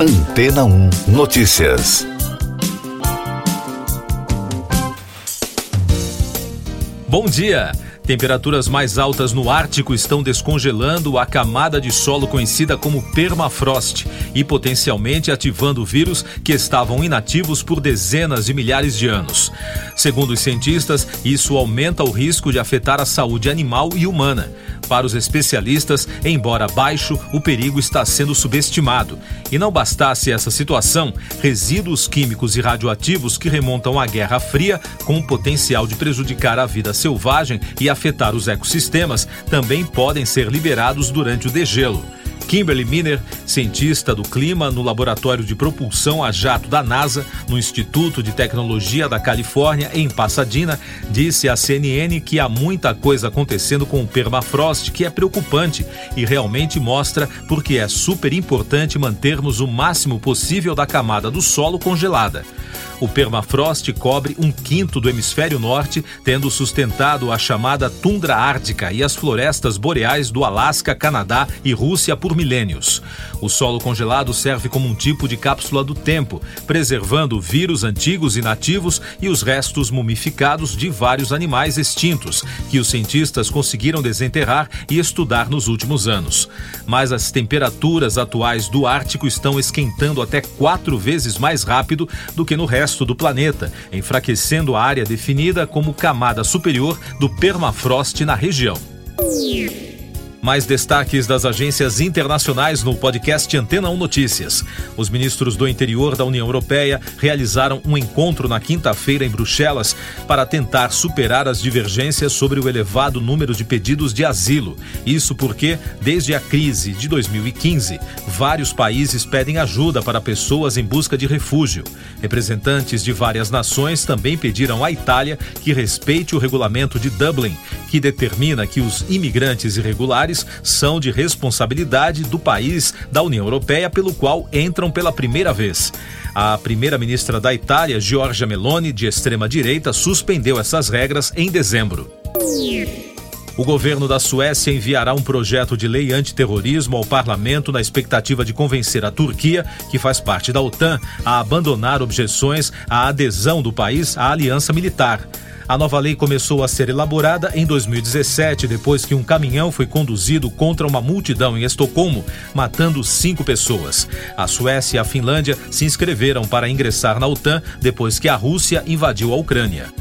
Antena 1 Notícias. Bom dia. Temperaturas mais altas no Ártico estão descongelando a camada de solo conhecida como permafrost e potencialmente ativando vírus que estavam inativos por dezenas de milhares de anos. Segundo os cientistas, isso aumenta o risco de afetar a saúde animal e humana. Para os especialistas, embora baixo, o perigo está sendo subestimado. E não bastasse essa situação, resíduos químicos e radioativos que remontam à Guerra Fria, com o potencial de prejudicar a vida selvagem e afetar os ecossistemas, também podem ser liberados durante o degelo. Kimberly Miner, cientista do clima no Laboratório de Propulsão a Jato da NASA, no Instituto de Tecnologia da Califórnia, em Pasadena, disse à CNN que há muita coisa acontecendo com o permafrost que é preocupante e realmente mostra porque é super importante mantermos o máximo possível da camada do solo congelada. O permafrost cobre um quinto do hemisfério norte, tendo sustentado a chamada tundra ártica e as florestas boreais do Alasca, Canadá e Rússia por milênios. O solo congelado serve como um tipo de cápsula do tempo, preservando vírus antigos e nativos e os restos mumificados de vários animais extintos, que os cientistas conseguiram desenterrar e estudar nos últimos anos. Mas as temperaturas atuais do Ártico estão esquentando até quatro vezes mais rápido do que no resto do planeta, enfraquecendo a área definida como camada superior do permafrost na região. Mais destaques das agências internacionais no podcast Antena 1 Notícias. Os ministros do interior da União Europeia realizaram um encontro na quinta-feira em Bruxelas para tentar superar as divergências sobre o elevado número de pedidos de asilo. Isso porque, desde a crise de 2015, vários países pedem ajuda para pessoas em busca de refúgio. Representantes de várias nações também pediram à Itália que respeite o regulamento de Dublin, que determina que os imigrantes irregulares são de responsabilidade do país da União Europeia pelo qual entram pela primeira vez. A primeira-ministra da Itália, Giorgia Meloni, de extrema-direita, suspendeu essas regras em dezembro. O governo da Suécia enviará um projeto de lei antiterrorismo ao parlamento na expectativa de convencer a Turquia, que faz parte da OTAN, a abandonar objeções à adesão do país à aliança militar. A nova lei começou a ser elaborada em 2017, depois que um caminhão foi conduzido contra uma multidão em Estocolmo, matando cinco pessoas. A Suécia e a Finlândia se inscreveram para ingressar na OTAN depois que a Rússia invadiu a Ucrânia.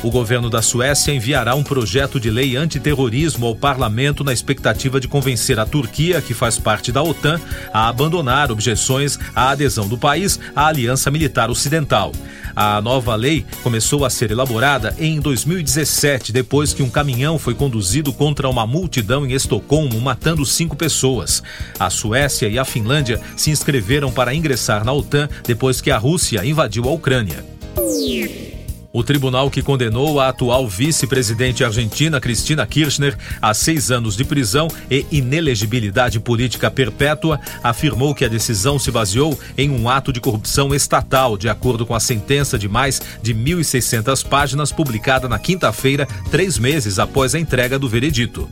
O governo da Suécia enviará um projeto de lei antiterrorismo ao parlamento na expectativa de convencer a Turquia, que faz parte da OTAN, a abandonar objeções à adesão do país à Aliança Militar Ocidental. A nova lei começou a ser elaborada em 2017, depois que um caminhão foi conduzido contra uma multidão em Estocolmo, matando cinco pessoas. A Suécia e a Finlândia se inscreveram para ingressar na OTAN depois que a Rússia invadiu a Ucrânia. O tribunal que condenou a atual vice-presidente argentina Cristina Kirchner a seis anos de prisão e inelegibilidade política perpétua afirmou que a decisão se baseou em um ato de corrupção estatal, de acordo com a sentença de mais de 1.600 páginas publicada na quinta-feira, três meses após a entrega do veredito.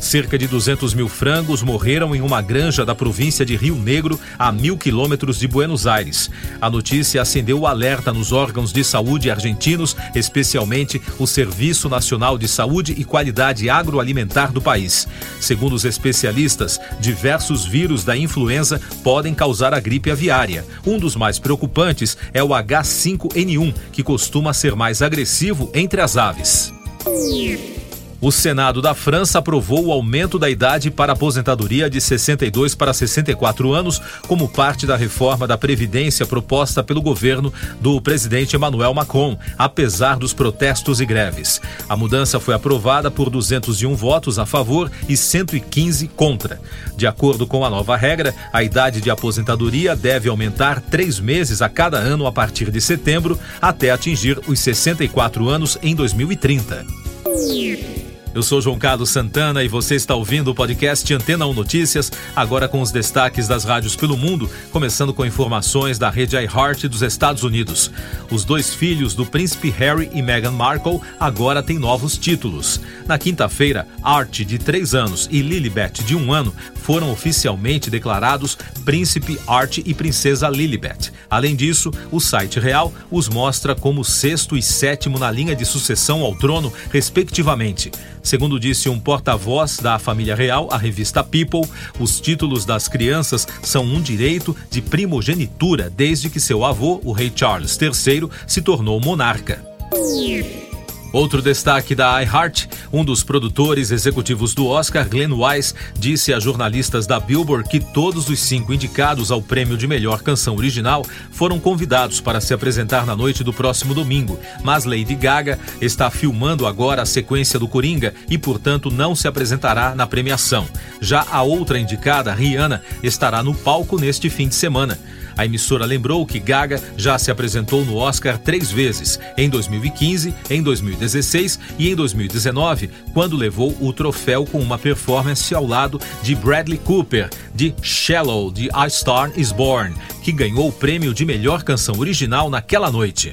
Cerca de 200 mil frangos morreram em uma granja da província de Rio Negro, a mil quilômetros de Buenos Aires. A notícia acendeu o alerta nos órgãos de saúde argentinos, especialmente o Serviço Nacional de Saúde e Qualidade Agroalimentar do país. Segundo os especialistas, diversos vírus da influenza podem causar a gripe aviária. Um dos mais preocupantes é o H5N1, que costuma ser mais agressivo entre as aves. O Senado da França aprovou o aumento da idade para aposentadoria de 62 para 64 anos, como parte da reforma da Previdência proposta pelo governo do presidente Emmanuel Macron, apesar dos protestos e greves. A mudança foi aprovada por 201 votos a favor e 115 contra. De acordo com a nova regra, a idade de aposentadoria deve aumentar três meses a cada ano a partir de setembro, até atingir os 64 anos em 2030. Eu sou João Carlos Santana e você está ouvindo o podcast Antena 1 Notícias, agora com os destaques das rádios pelo mundo, começando com informações da rede iHeart dos Estados Unidos. Os dois filhos do príncipe Harry e Meghan Markle agora têm novos títulos. Na quinta-feira, Art, de 3 anos, e Lilibet, de 1 ano, foram oficialmente declarados Príncipe Art e Princesa Lilibet. Além disso, o site real os mostra como sexto e sétimo na linha de sucessão ao trono, respectivamente. Segundo disse um porta-voz da família real à revista People, os títulos das crianças são um direito de primogenitura desde que seu avô, o rei Charles III, se tornou monarca. Outro destaque da iHeart, um dos produtores executivos do Oscar, Glenn Wise, disse a jornalistas da Billboard que todos os cinco indicados ao prêmio de melhor canção original foram convidados para se apresentar na noite do próximo domingo, mas Lady Gaga está filmando agora a sequência do Coringa e, portanto, não se apresentará na premiação. Já a outra indicada, Rihanna, estará no palco neste fim de semana. A emissora lembrou que Gaga já se apresentou no Oscar três vezes, em 2015, em 2016 e em 2019, quando levou o troféu com uma performance ao lado de Bradley Cooper, de Shallow, de A Star Is Born, que ganhou o prêmio de melhor canção original naquela noite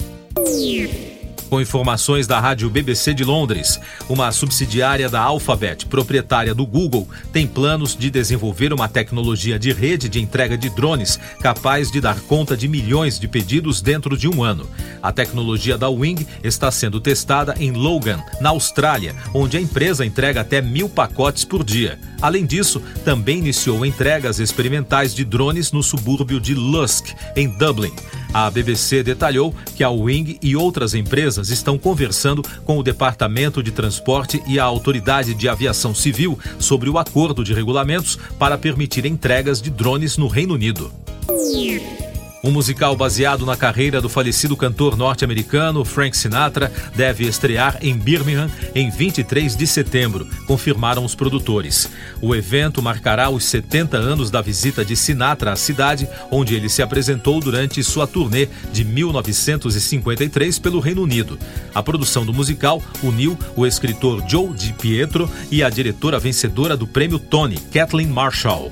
com informações da rádio BBC de Londres. Uma subsidiária da Alphabet, proprietária do Google, tem planos de desenvolver uma tecnologia de rede de entrega de drones capaz de dar conta de milhões de pedidos dentro de um ano. A tecnologia da Wing está sendo testada em Logan, na Austrália, onde a empresa entrega até mil pacotes por dia. Além disso, também iniciou entregas experimentais de drones no subúrbio de Lusk, em Dublin. A BBC detalhou que a Wing e outras empresas estão conversando com o Departamento de Transporte e a Autoridade de Aviação Civil sobre o acordo de regulamentos para permitir entregas de drones no Reino Unido. Um musical baseado na carreira do falecido cantor norte-americano Frank Sinatra deve estrear em Birmingham em 23 de setembro, confirmaram os produtores. O evento marcará os 70 anos da visita de Sinatra à cidade, onde ele se apresentou durante sua turnê de 1953 pelo Reino Unido. A produção do musical uniu o escritor Joe Di Pietro e a diretora vencedora do prêmio Tony, Kathleen Marshall.